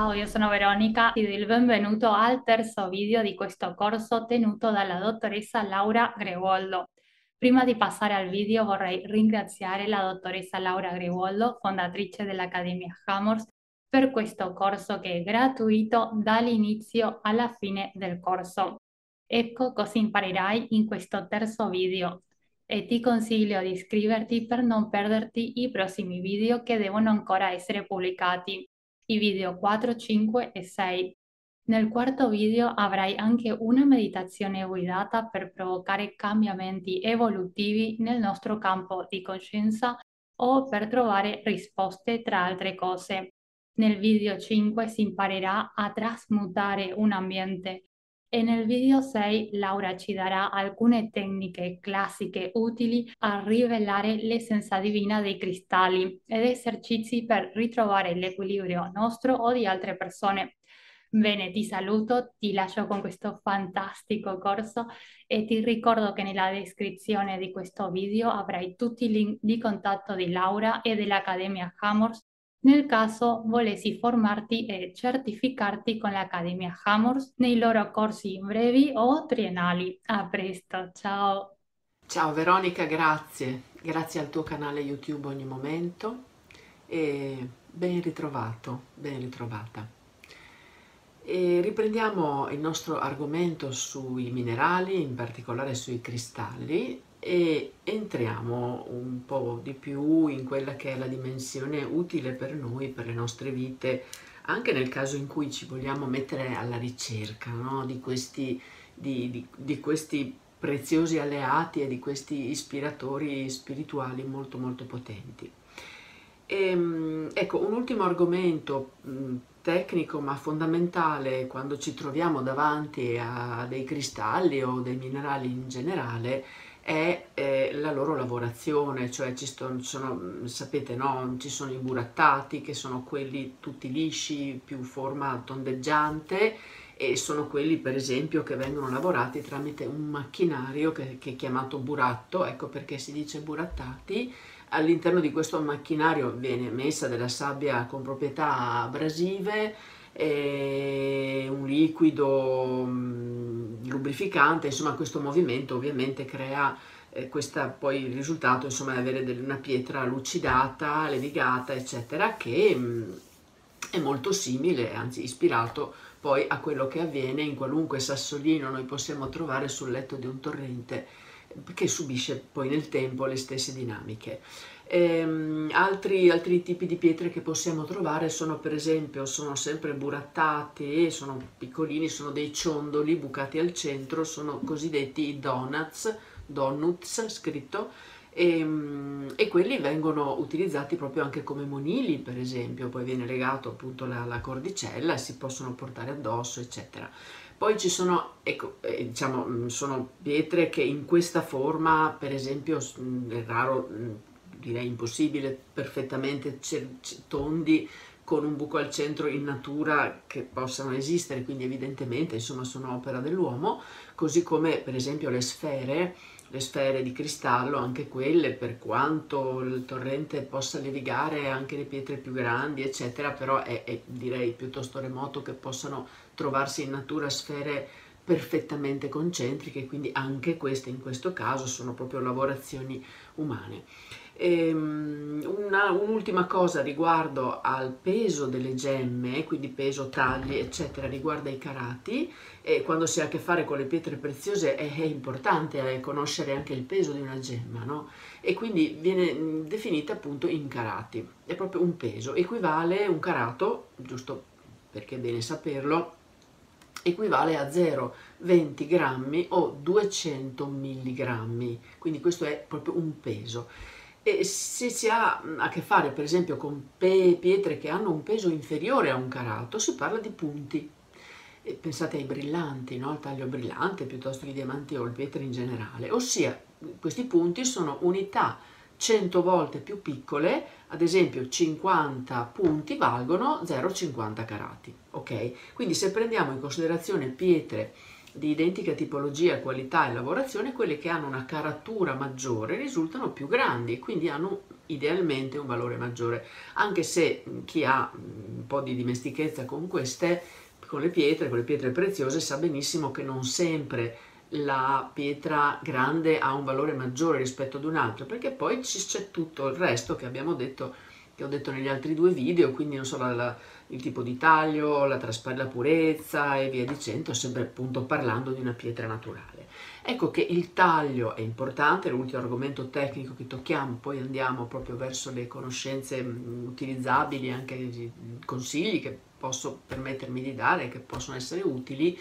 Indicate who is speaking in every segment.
Speaker 1: Ciao, io sono Veronica, ti do il benvenuto al terzo video di questo corso tenuto dalla dottoressa Laura Gregoldo. Prima di passare al video vorrei ringraziare la dottoressa Laura Gregoldo, fondatrice dell'Accademia Hammers, per questo corso che è gratuito dall'inizio alla fine del corso. Ecco cosa imparerai in questo terzo video e ti consiglio di iscriverti per non perderti i prossimi video che devono ancora essere pubblicati i video 4, 5 e 6. Nel quarto video avrai anche una meditazione guidata per provocare cambiamenti evolutivi nel nostro campo di coscienza o per trovare risposte tra altre cose. Nel video 5 si imparerà a trasmutare un ambiente e nel video 6 Laura ci darà alcune tecniche classiche utili a rivelare l'essenza divina dei cristalli ed esercizi per ritrovare l'equilibrio nostro o di altre persone. Bene, ti saluto, ti lascio con questo fantastico corso e ti ricordo che nella descrizione di questo video avrai tutti i link di contatto di Laura e dell'Accademia Hammers nel caso volessi formarti e certificarti con l'Accademia Hammers nei loro corsi brevi o triennali. A presto, ciao!
Speaker 2: Ciao Veronica, grazie. Grazie al tuo canale YouTube ogni momento e ben ritrovato, ben ritrovata. E riprendiamo il nostro argomento sui minerali, in particolare sui cristalli e entriamo un po' di più in quella che è la dimensione utile per noi, per le nostre vite, anche nel caso in cui ci vogliamo mettere alla ricerca no? di, questi, di, di, di questi preziosi alleati e di questi ispiratori spirituali molto molto potenti. E, ehm, ecco, un ultimo argomento tecnico ma fondamentale quando ci troviamo davanti a dei cristalli o dei minerali in generale è eh, la loro lavorazione, cioè ci sono, sono, sapete, no? ci sono i burattati che sono quelli tutti lisci, più forma tondeggiante e sono quelli per esempio che vengono lavorati tramite un macchinario che, che è chiamato buratto, ecco perché si dice burattati. All'interno di questo macchinario viene messa della sabbia con proprietà abrasive, un liquido mm, lubrificante, insomma questo movimento ovviamente crea eh, questa, poi il risultato insomma, è avere del, una pietra lucidata, levigata eccetera che mh, mm, è molto simile, anzi ispirato poi a quello che avviene in qualunque sassolino noi possiamo trovare sul letto di un torrente che subisce poi nel tempo le stesse dinamiche. Ehm, altri, altri, tipi di pietre che possiamo trovare sono per esempio, sono sempre burattati, sono piccolini, sono dei ciondoli bucati al centro, sono cosiddetti donuts, donuts scritto, e, ehm, e, quelli vengono utilizzati proprio anche come monili per esempio, poi viene legato appunto la, la cordicella si possono portare addosso eccetera. Poi ci sono, ecco, eh, diciamo, sono pietre che in questa forma per esempio è raro direi impossibile, perfettamente tondi con un buco al centro in natura che possano esistere, quindi evidentemente insomma sono opera dell'uomo, così come per esempio le sfere, le sfere di cristallo, anche quelle, per quanto il torrente possa levigare anche le pietre più grandi, eccetera, però è, è direi piuttosto remoto che possano trovarsi in natura sfere perfettamente concentriche, quindi anche queste in questo caso sono proprio lavorazioni umane. Ehm, un'ultima cosa riguardo al peso delle gemme, quindi peso, tagli, eccetera, riguarda i carati. E quando si ha a che fare con le pietre preziose è, è importante eh, conoscere anche il peso di una gemma, no? E quindi viene definita appunto in carati. È proprio un peso. Equivale un carato, giusto perché è bene saperlo, equivale a 0,20 grammi o 200 milligrammi. Quindi questo è proprio un peso. E se si ha a che fare per esempio con pietre che hanno un peso inferiore a un carato, si parla di punti. E pensate ai brillanti, no? al taglio brillante piuttosto che diamanti o le pietre in generale. Ossia, questi punti sono unità 100 volte più piccole, ad esempio 50 punti valgono 0,50 carati. Ok? Quindi se prendiamo in considerazione pietre di identica tipologia, qualità e lavorazione, quelle che hanno una caratura maggiore risultano più grandi e quindi hanno idealmente un valore maggiore, anche se chi ha po' di dimestichezza con queste, con le pietre, con le pietre preziose, sa benissimo che non sempre la pietra grande ha un valore maggiore rispetto ad un'altra, perché poi c'è tutto il resto che abbiamo detto, che ho detto negli altri due video, quindi non solo la, il tipo di taglio, la, la purezza e via dicendo, sempre appunto parlando di una pietra naturale. Ecco che il taglio è importante, l'ultimo argomento tecnico che tocchiamo, poi andiamo proprio verso le conoscenze utilizzabili, anche consigli che posso permettermi di dare, che possono essere utili.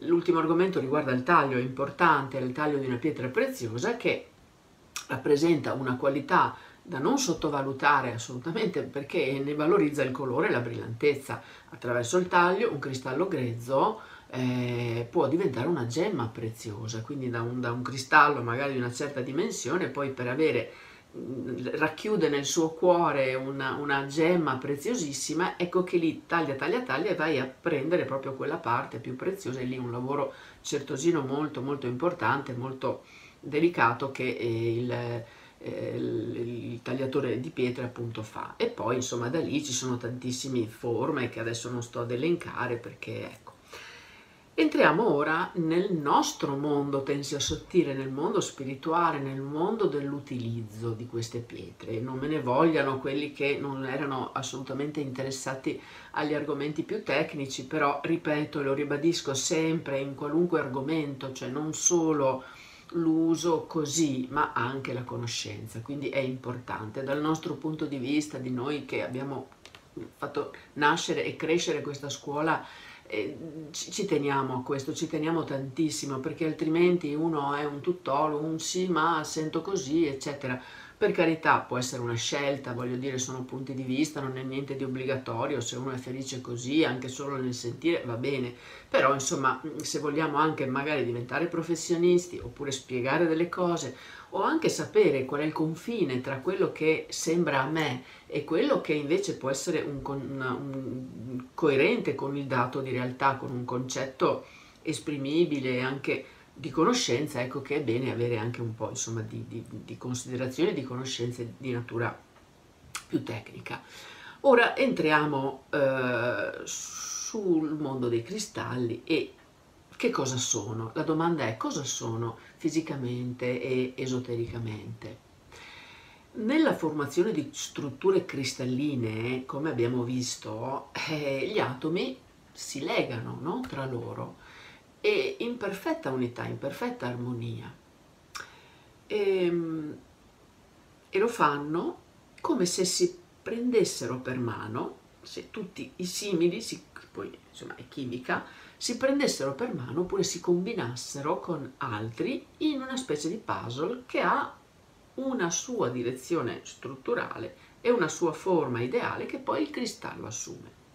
Speaker 2: L'ultimo argomento riguarda il taglio, è importante, è il taglio di una pietra preziosa che rappresenta una qualità da non sottovalutare assolutamente perché ne valorizza il colore e la brillantezza. Attraverso il taglio un cristallo grezzo eh, può diventare una gemma preziosa, quindi da un, da un, cristallo magari di una certa dimensione, poi per avere mm, racchiude nel suo cuore una, una, gemma preziosissima, ecco che lì taglia, taglia, taglia e vai a prendere proprio quella parte più preziosa, è lì un lavoro certosino molto molto importante, molto delicato che il, eh, il, il tagliatore di pietre appunto fa e poi insomma da lì ci sono tantissime forme che adesso non sto ad elencare perché ecco Entriamo ora nel nostro mondo tensi sottile, nel mondo spirituale, nel mondo dell'utilizzo di queste pietre. Non me ne vogliano quelli che non erano assolutamente interessati agli argomenti più tecnici, però ripeto e lo ribadisco sempre in qualunque argomento, cioè non solo l'uso così, ma anche la conoscenza. Quindi è importante dal nostro punto di vista, di noi che abbiamo fatto nascere e crescere questa scuola eh, ci teniamo a questo, ci teniamo tantissimo perché altrimenti uno è un tuttologo, un sì ma sento così eccetera. Per carità può essere una scelta, voglio dire sono punti di vista, non è niente di obbligatorio, se uno è felice così anche solo nel sentire va bene, però insomma se vogliamo anche magari diventare professionisti oppure spiegare delle cose o anche sapere qual è il confine tra quello che sembra a me e quello che invece può essere un, un, un coerente con il dato di realtà, con un concetto esprimibile anche di conoscenza, ecco che è bene avere anche un po' insomma, di, di, di considerazione, di conoscenze di natura più tecnica. Ora entriamo eh, sul mondo dei cristalli e che cosa sono? La domanda è cosa sono fisicamente e esotericamente? Nella formazione di strutture cristalline, come abbiamo visto, eh, gli atomi si legano no? tra loro e in perfetta unità, in perfetta armonia. E, ehm, e lo fanno come se si prendessero per mano, se tutti i simili, si, poi insomma è chimica, si prendessero per mano oppure si combinassero con altri in una specie di puzzle che ha una sua direzione strutturale e una sua forma ideale che poi il cristallo assume.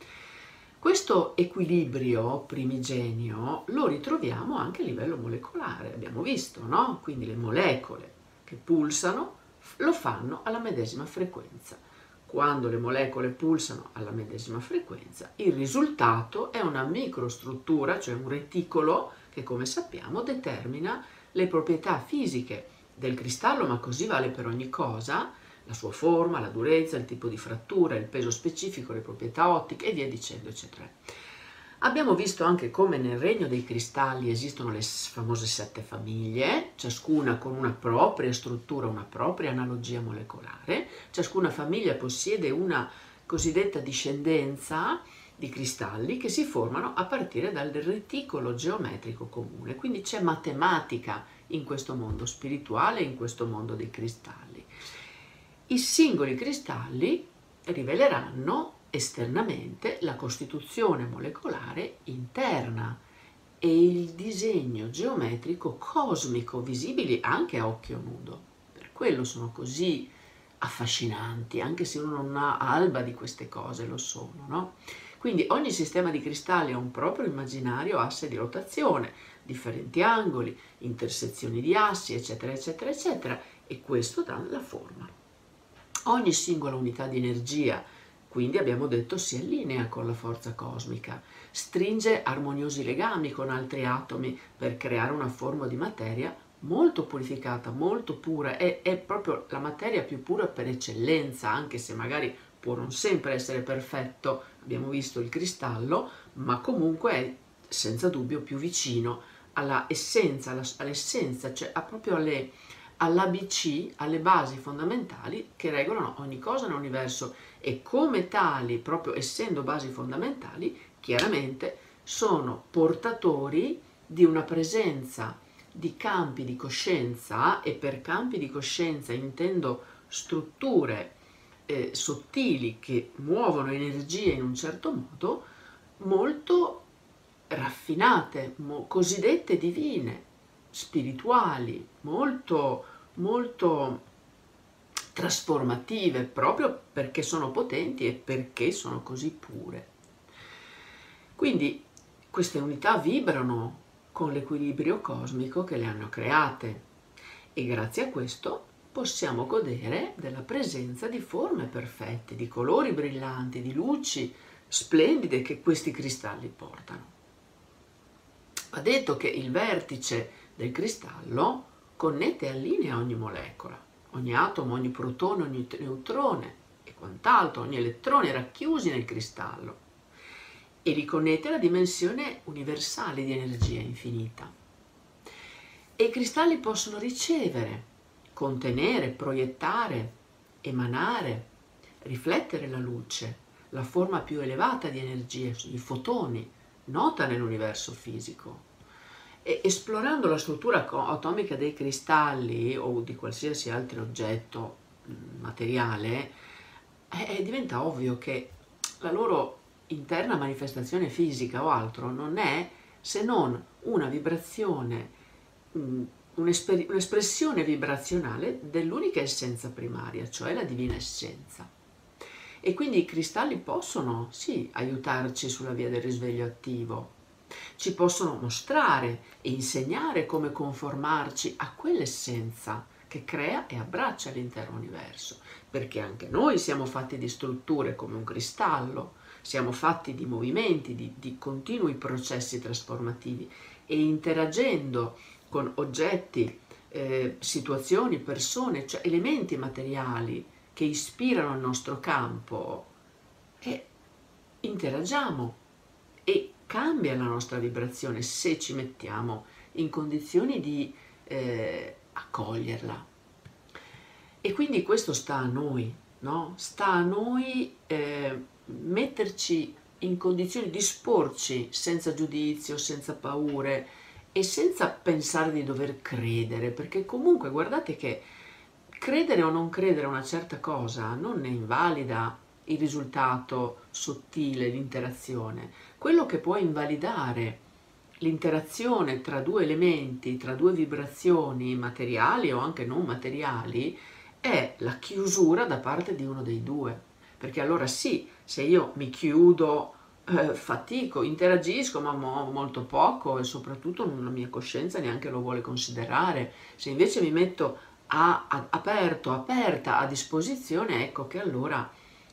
Speaker 2: Questo equilibrio primigenio lo ritroviamo anche a livello molecolare, abbiamo visto, no? Quindi le molecole che pulsano lo fanno alla medesima frequenza quando le molecole pulsano alla medesima frequenza, il risultato è una microstruttura, cioè un reticolo che come sappiamo determina le proprietà fisiche del cristallo, ma così vale per ogni cosa, la sua forma, la durezza, il tipo di frattura, il peso specifico, le proprietà ottiche e via dicendo, eccetera. Abbiamo visto anche come nel regno dei cristalli esistono le famose sette famiglie, ciascuna con una propria struttura, una propria analogia molecolare, ciascuna famiglia possiede una cosiddetta discendenza di cristalli che si formano a partire dal reticolo geometrico comune. Quindi c'è matematica in questo mondo spirituale, in questo mondo dei cristalli. I singoli cristalli riveleranno esternamente la costituzione molecolare interna e il disegno geometrico cosmico visibili anche a occhio nudo. Per quello sono così affascinanti, anche se uno non ha alba di queste cose, lo sono, no? Quindi ogni sistema di cristalli ha un proprio immaginario asse di rotazione, differenti angoli, intersezioni di assi, eccetera, eccetera, eccetera, e questo dà la forma. Ogni singola unità di energia quindi abbiamo detto si allinea con la forza cosmica, stringe armoniosi legami con altri atomi per creare una forma di materia molto purificata, molto pura, è, è proprio la materia più pura per eccellenza, anche se magari può non sempre essere perfetto, abbiamo visto il cristallo, ma comunque è senza dubbio più vicino alla essenza, all'essenza, cioè a proprio alle, all'ABC, alle basi fondamentali che regolano ogni cosa nell'universo. E come tali, proprio essendo basi fondamentali, chiaramente sono portatori di una presenza di campi di coscienza e per campi di coscienza intendo strutture eh, sottili che muovono energie in un certo modo molto raffinate, mo- cosiddette divine, spirituali, molto, molto trasformative proprio perché sono potenti e perché sono così pure. Quindi queste unità vibrano con l'equilibrio cosmico che le hanno create e grazie a questo possiamo godere della presenza di forme perfette, di colori brillanti, di luci splendide che questi cristalli portano. Va detto che il vertice del cristallo connette e allinea ogni molecola, ogni atomo, ogni protone, ogni neutrone e quant'altro, ogni elettrone racchiusi nel cristallo e riconnette alla dimensione universale di energia infinita. E i cristalli possono ricevere, contenere, proiettare, emanare, riflettere la luce, la forma più elevata di energia, i fotoni, nota nell'universo fisico. Esplorando la struttura atomica dei cristalli o di qualsiasi altro oggetto mm, materiale, eh, diventa ovvio che la loro interna manifestazione fisica o altro non è se non una vibrazione, mm, un'espressione vibrazionale dell'unica essenza primaria, cioè la divina essenza. E quindi i cristalli possono, sì, aiutarci sulla via del risveglio attivo, ci possono mostrare e insegnare come conformarci a quell'essenza che crea e abbraccia l'intero universo, perché anche noi siamo fatti di strutture come un cristallo, siamo fatti di movimenti, di, di continui processi trasformativi e interagendo con oggetti, eh, situazioni, persone, cioè elementi materiali che ispirano il nostro campo, e interagiamo e cambia la nostra vibrazione se ci mettiamo in condizioni di eh, accoglierla. E quindi questo sta a noi, no? Sta a noi eh, metterci in condizioni di sporci senza giudizio, senza paure e senza pensare di dover credere, perché comunque guardate che credere o non credere a una certa cosa non ne invalida il risultato sottile, l'interazione. Quello che può invalidare l'interazione tra due elementi, tra due vibrazioni materiali o anche non materiali, è la chiusura da parte di uno dei due. Perché allora sì, se io mi chiudo, eh, fatico, interagisco, ma mo- molto poco e soprattutto la mia coscienza neanche lo vuole considerare. Se invece mi metto a, a, aperto, aperta, a disposizione, ecco che allora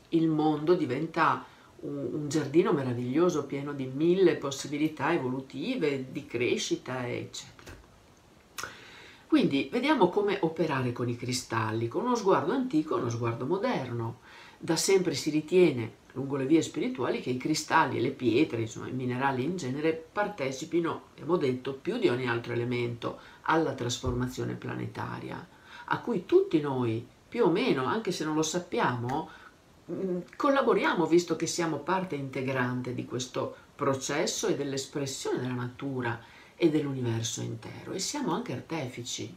Speaker 2: il mondo diventa un, giardino meraviglioso pieno di mille possibilità evolutive, di crescita, eccetera. Quindi vediamo come operare con i cristalli, con uno sguardo antico e uno sguardo moderno. Da sempre si ritiene lungo le vie spirituali che i cristalli e le pietre, insomma i minerali in genere, partecipino, abbiamo detto, più di ogni altro elemento alla trasformazione planetaria, a cui tutti noi, più o meno, anche se non lo sappiamo, collaboriamo visto che siamo parte integrante di questo processo e dell'espressione della natura e dell'universo intero e siamo anche artefici.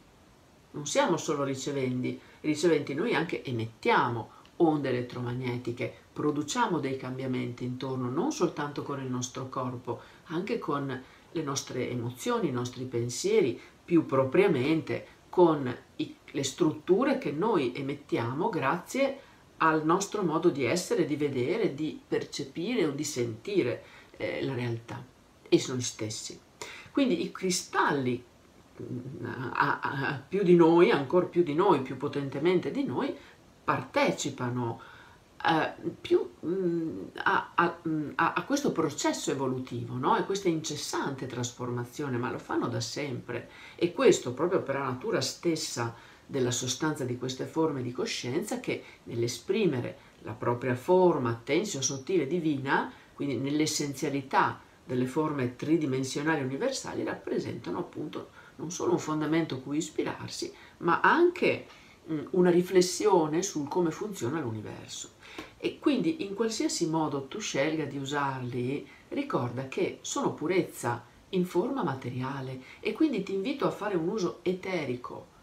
Speaker 2: Non siamo solo riceventi, riceventi noi anche emettiamo onde elettromagnetiche, produciamo dei cambiamenti intorno non soltanto con il nostro corpo, anche con le nostre emozioni, i nostri pensieri, più propriamente con i, le strutture che noi emettiamo grazie al nostro modo di essere, di vedere, di percepire o di sentire eh, la realtà e noi stessi. Quindi i cristalli mm, a, a, più di noi, ancora più di noi, più potentemente di noi, partecipano eh, più mh, mm, mm, a, a, questo processo evolutivo no? e questa incessante trasformazione, ma lo fanno da sempre e questo proprio per la natura stessa della sostanza di queste forme di coscienza che nell'esprimere la propria forma tensio, sottile, divina, quindi nell'essenzialità delle forme tridimensionali universali, rappresentano appunto non solo un fondamento cui ispirarsi, ma anche una riflessione sul come funziona l'universo. E quindi in qualsiasi modo tu scelga di usarli, ricorda che sono purezza in forma materiale e quindi ti invito a fare un uso eterico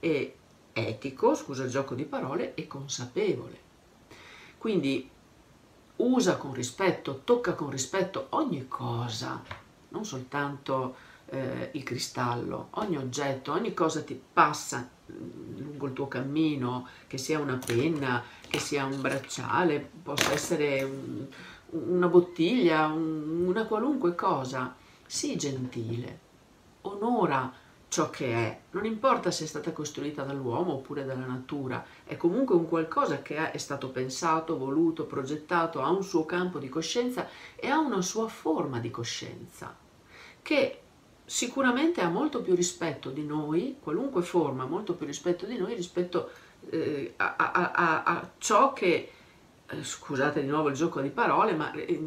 Speaker 2: e etico, scusa il gioco di parole, e consapevole. Quindi usa con rispetto, tocca con rispetto ogni cosa, non soltanto eh, il cristallo, ogni oggetto, ogni cosa ti passa mm, lungo il tuo cammino, che sia una penna, che sia un bracciale, possa essere un, una bottiglia, un, una qualunque cosa, sii gentile, onora ciò che è, non importa se è stata costruita dall'uomo oppure dalla natura, è comunque un qualcosa che è stato pensato, voluto, progettato, ha un suo campo di coscienza e ha una sua forma di coscienza, che sicuramente ha molto più rispetto di noi, qualunque forma, molto più rispetto di noi rispetto eh, a, a, a, a, ciò che, eh, scusate di nuovo il gioco di parole, ma eh,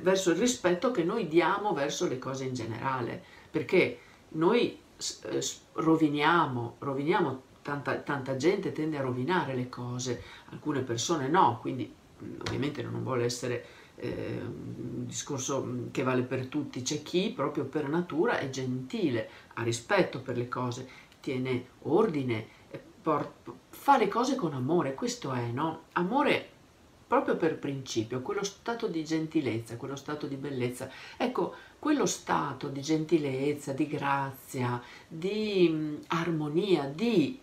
Speaker 2: verso il rispetto che noi diamo verso le cose in generale, perché noi eh, roviniamo, roviniamo tanta, tanta gente tende a rovinare le cose, alcune persone no, quindi ovviamente non vuole essere eh, un discorso che vale per tutti, c'è chi proprio per natura è gentile, ha rispetto per le cose, tiene ordine, fa le cose con amore, questo è, no? Amore proprio per principio, quello stato di gentilezza, quello stato di bellezza. Ecco, quello stato di gentilezza, di grazia, di mh, armonia, di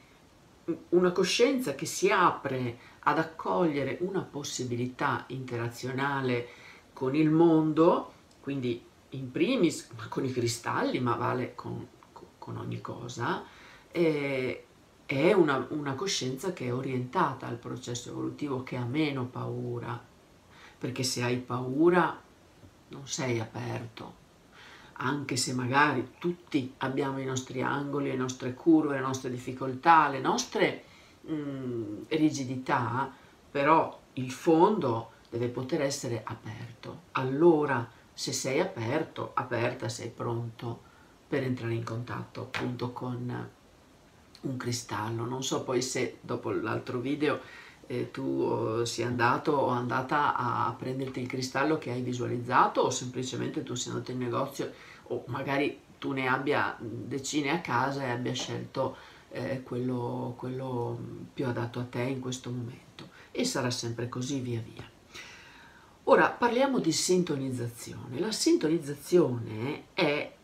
Speaker 2: una coscienza che si apre ad accogliere una possibilità interazionale con il mondo, quindi in primis con i cristalli, ma vale con, con ogni cosa, eh, è una, una coscienza che è orientata al processo evolutivo, che ha meno paura, perché se hai paura non sei aperto, anche se magari tutti abbiamo i nostri angoli, le nostre curve, le nostre difficoltà, le nostre mh, mm, rigidità, però il fondo deve poter essere aperto. Allora, se sei aperto, aperta, sei pronto per entrare in contatto appunto con un cristallo. Non so poi se dopo l'altro video eh, tu eh, sia andato o andata a prenderti il cristallo che hai visualizzato o semplicemente tu sia andato in negozio o magari tu ne abbia decine a casa e abbia scelto eh, quello, quello più adatto a te in questo momento e sarà sempre così via via. Ora parliamo di sintonizzazione. La sintonizzazione è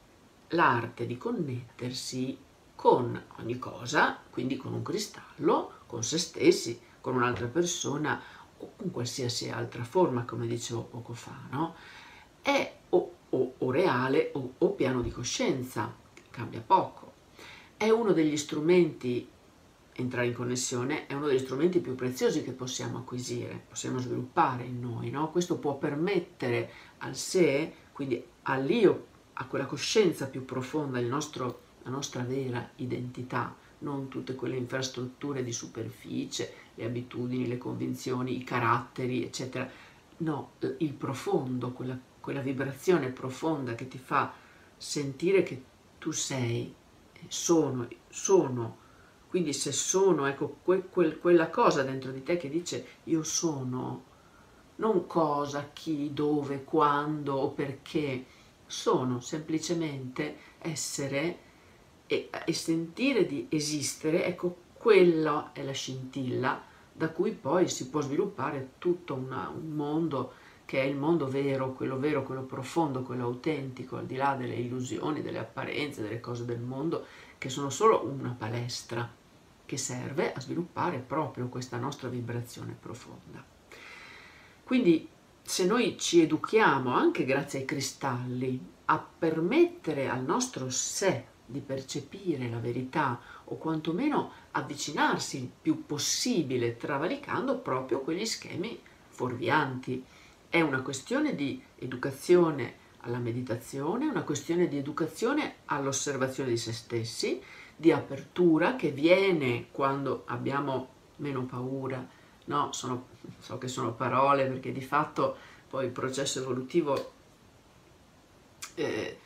Speaker 2: l'arte di connettersi con ogni cosa, quindi con un cristallo, con se stessi, con un'altra persona o con qualsiasi altra forma, come dicevo poco fa, no? È o, o, o reale o, o piano di coscienza, cambia poco. È uno degli strumenti, entrare in connessione, è uno degli strumenti più preziosi che possiamo acquisire, possiamo sviluppare in noi, no? Questo può permettere al sé, quindi all'io, a quella coscienza più profonda, il nostro la nostra vera identità, non tutte quelle infrastrutture di superficie, le abitudini, le convinzioni, i caratteri, eccetera. No, il profondo, quella, quella vibrazione profonda che ti fa sentire che tu sei, sono, sono. Quindi se sono, ecco, que, quel, quella cosa dentro di te che dice io sono, non cosa, chi, dove, quando o perché, sono semplicemente essere e, e sentire di esistere, ecco, quella è la scintilla da cui poi si può sviluppare tutto una, un mondo che è il mondo vero, quello vero, quello profondo, quello autentico, al di là delle illusioni, delle apparenze, delle cose del mondo, che sono solo una palestra che serve a sviluppare proprio questa nostra vibrazione profonda. Quindi se noi ci educhiamo anche grazie ai cristalli a permettere al nostro sé di percepire la verità o quantomeno avvicinarsi il più possibile travalicando proprio quegli schemi fuorvianti. È una questione di educazione alla meditazione, una questione di educazione all'osservazione di se stessi, di apertura che viene quando abbiamo meno paura, no? Sono, so che sono parole perché di fatto poi il processo evolutivo eh,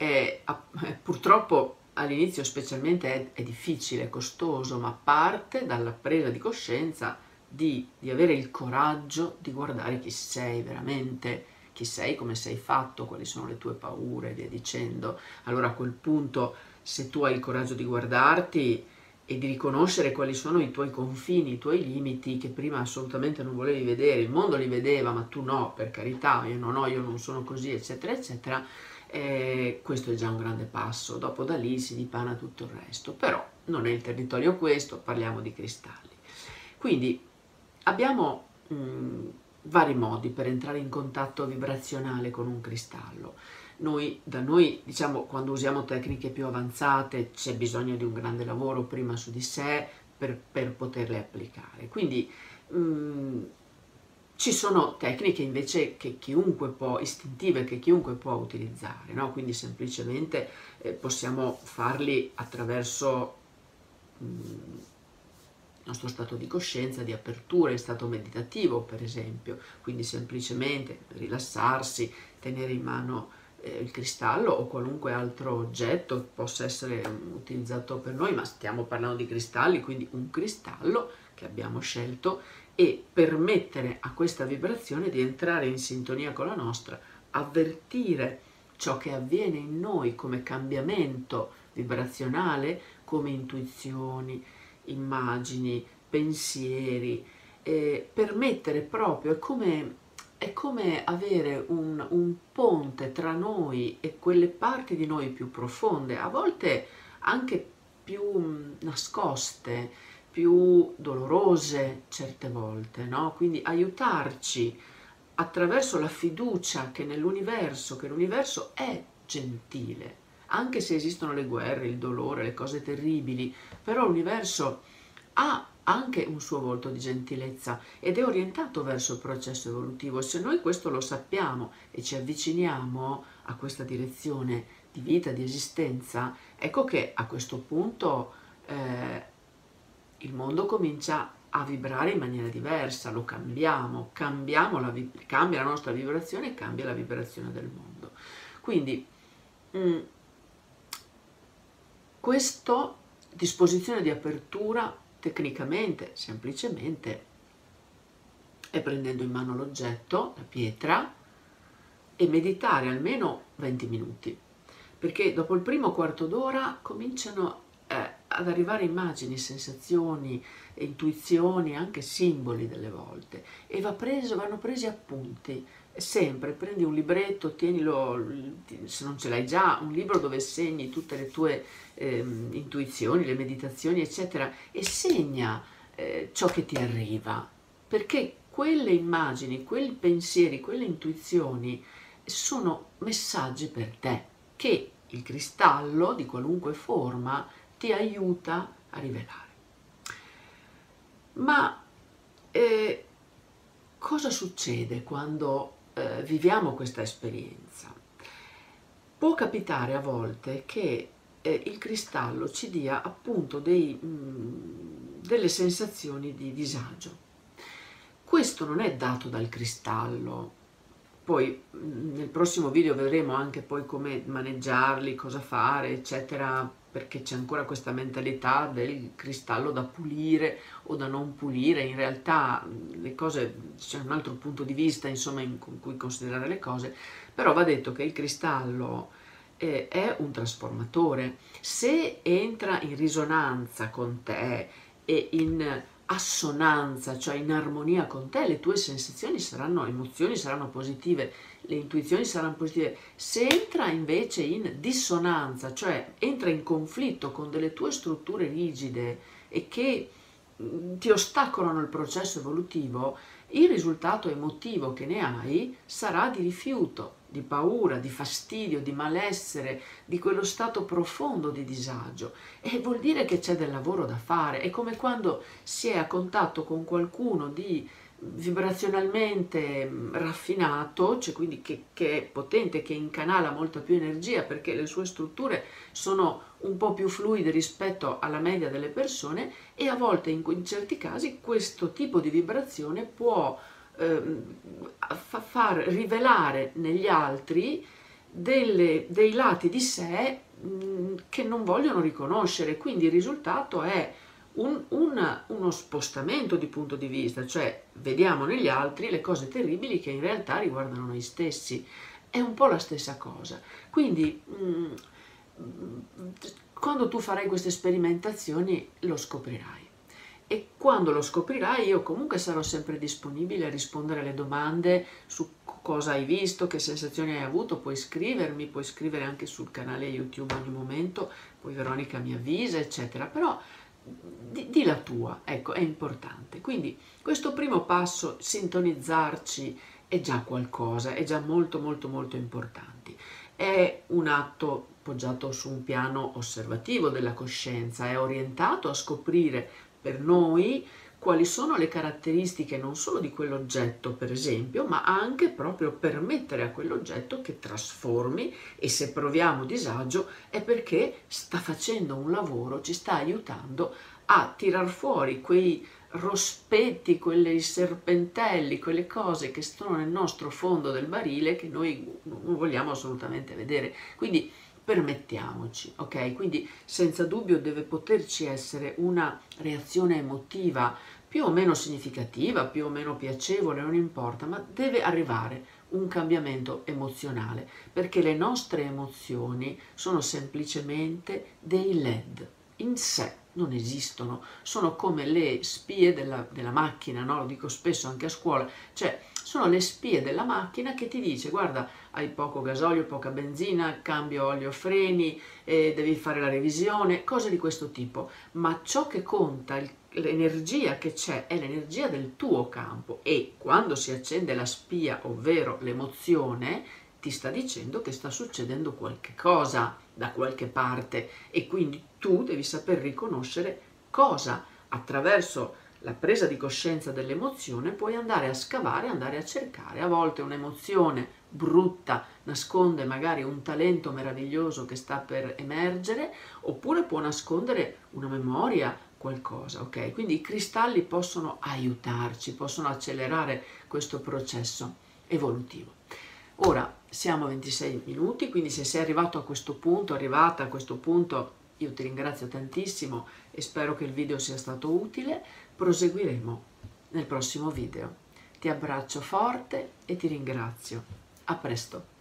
Speaker 2: è, purtroppo all'inizio specialmente è, è, difficile, costoso, ma parte dalla presa di coscienza di, di avere il coraggio di guardare chi sei veramente, chi sei, come sei fatto, quali sono le tue paure via dicendo. Allora a quel punto se tu hai il coraggio di guardarti e di riconoscere quali sono i tuoi confini, i tuoi limiti che prima assolutamente non volevi vedere, il mondo li vedeva ma tu no, per carità, io non ho, io non sono così, eccetera, eccetera, eh, questo è già un grande passo, dopo da lì si dipana tutto il resto, però non è il territorio questo, parliamo di cristalli. Quindi abbiamo mh, mm, vari modi per entrare in contatto vibrazionale con un cristallo. Noi, da noi, diciamo, quando usiamo tecniche più avanzate c'è bisogno di un grande lavoro prima su di sé per, per poterle applicare. Quindi mh, mm, ci sono tecniche invece che chiunque può, istintive, che chiunque può utilizzare, no? quindi semplicemente eh, possiamo farli attraverso mh, mm, il nostro stato di coscienza, di apertura, in stato meditativo per esempio, quindi semplicemente rilassarsi, tenere in mano eh, il cristallo o qualunque altro oggetto possa essere um, utilizzato per noi, ma stiamo parlando di cristalli, quindi un cristallo che abbiamo scelto e permettere a questa vibrazione di entrare in sintonia con la nostra, avvertire ciò che avviene in noi come cambiamento vibrazionale, come intuizioni, immagini, pensieri, eh, permettere proprio, è come è come avere un, un, ponte tra noi e quelle parti di noi più profonde, a volte anche più nascoste, più dolorose certe volte, no? Quindi aiutarci attraverso la fiducia che nell'universo, che l'universo è gentile, anche se esistono le guerre, il dolore, le cose terribili, però l'universo ha anche un suo volto di gentilezza ed è orientato verso il processo evolutivo. Se noi questo lo sappiamo e ci avviciniamo a questa direzione di vita, di esistenza, ecco che a questo punto eh, il mondo comincia a vibrare in maniera diversa, lo cambiamo, la, cambia la nostra vibrazione e cambia la vibrazione del mondo. Quindi mm, questa disposizione di apertura tecnicamente, semplicemente, è prendendo in mano l'oggetto, la pietra, e meditare almeno 20 minuti, perché dopo il primo quarto d'ora cominciano ad arrivare immagini, sensazioni, intuizioni, anche simboli delle volte, e va preso, vanno presi appunti, sempre prendi un libretto, tienilo, se non ce l'hai già, un libro dove segni tutte le tue eh, intuizioni, le meditazioni, eccetera, e segna eh, ciò che ti arriva, perché quelle immagini, quei pensieri, quelle intuizioni sono messaggi per te che il cristallo di qualunque forma ti aiuta a rivelare. Ma eh, cosa succede quando eh, viviamo questa esperienza. Può capitare a volte che eh, il cristallo ci dia appunto dei, mh, mm, delle sensazioni di disagio. Questo non è dato dal cristallo, poi mm, nel prossimo video vedremo anche poi come maneggiarli, cosa fare, eccetera, perché c'è ancora questa mentalità del cristallo da pulire o da non pulire, in realtà le cose, c'è un altro punto di vista insomma in cui considerare le cose, però va detto che il cristallo eh, è un trasformatore, se entra in risonanza con te e in assonanza, cioè in armonia con te, le tue sensazioni saranno, emozioni saranno positive, le intuizioni saranno positive. Se entra invece in dissonanza, cioè entra in conflitto con delle tue strutture rigide e che mm, ti ostacolano il processo evolutivo, il risultato emotivo che ne hai sarà di rifiuto, di paura, di fastidio, di malessere, di quello stato profondo di disagio. E vuol dire che c'è del lavoro da fare. È come quando si è a contatto con qualcuno di vibrazionalmente mm, raffinato, cioè quindi che, che, è potente, che incanala molta più energia perché le sue strutture sono un po' più fluide rispetto alla media delle persone e a volte in, in certi casi questo tipo di vibrazione può eh, far rivelare negli altri delle, dei lati di sé mh, mm, che non vogliono riconoscere, quindi il risultato è un, un, uno spostamento di punto di vista, cioè vediamo negli altri le cose terribili che in realtà riguardano noi stessi. È un po' la stessa cosa. Quindi mm, quando tu farai queste sperimentazioni lo scoprirai. E quando lo scoprirai io comunque sarò sempre disponibile a rispondere alle domande su cosa hai visto, che sensazioni hai avuto, puoi scrivermi, puoi scrivere anche sul canale YouTube ogni momento, poi Veronica mi avvisa, eccetera. Però di, di la tua, ecco, è importante. Quindi questo primo passo, sintonizzarci, è già qualcosa, è già molto molto molto importante. È un atto poggiato su un piano osservativo della coscienza, è orientato a scoprire per noi quali sono le caratteristiche non solo di quell'oggetto, per esempio, ma anche proprio permettere a quell'oggetto che trasformi e se proviamo disagio è perché sta facendo un lavoro, ci sta aiutando a tirar fuori quei rospetti, quei serpentelli, quelle cose che sono nel nostro fondo del barile che noi non vogliamo assolutamente vedere. Quindi permettiamoci, ok? Quindi senza dubbio deve poterci essere una reazione emotiva più o meno significativa, più o meno piacevole, non importa, ma deve arrivare un cambiamento emozionale, perché le nostre emozioni sono semplicemente dei LED in sé non esistono, sono come le spie della, della macchina, no? lo dico spesso anche a scuola, cioè sono le spie della macchina che ti dice guarda hai poco gasolio, poca benzina, cambio olio freni, eh, devi fare la revisione, cose di questo tipo, ma ciò che conta, l'energia che c'è è l'energia del tuo campo. E quando si accende la spia, ovvero l'emozione, ti sta dicendo che sta succedendo qualche cosa da qualche parte. E quindi tu devi saper riconoscere cosa attraverso la presa di coscienza dell'emozione puoi andare a scavare, andare a cercare. A volte un'emozione brutta nasconde magari un talento meraviglioso che sta per emergere, oppure può nascondere una memoria, qualcosa, ok? Quindi i cristalli possono aiutarci, possono accelerare questo processo evolutivo. Ora siamo a 26 minuti, quindi se sei arrivato a questo punto, arrivata a questo punto, io ti ringrazio tantissimo e spero che il video sia stato utile. Proseguiremo nel prossimo video. Ti abbraccio forte e ti ringrazio. A presto!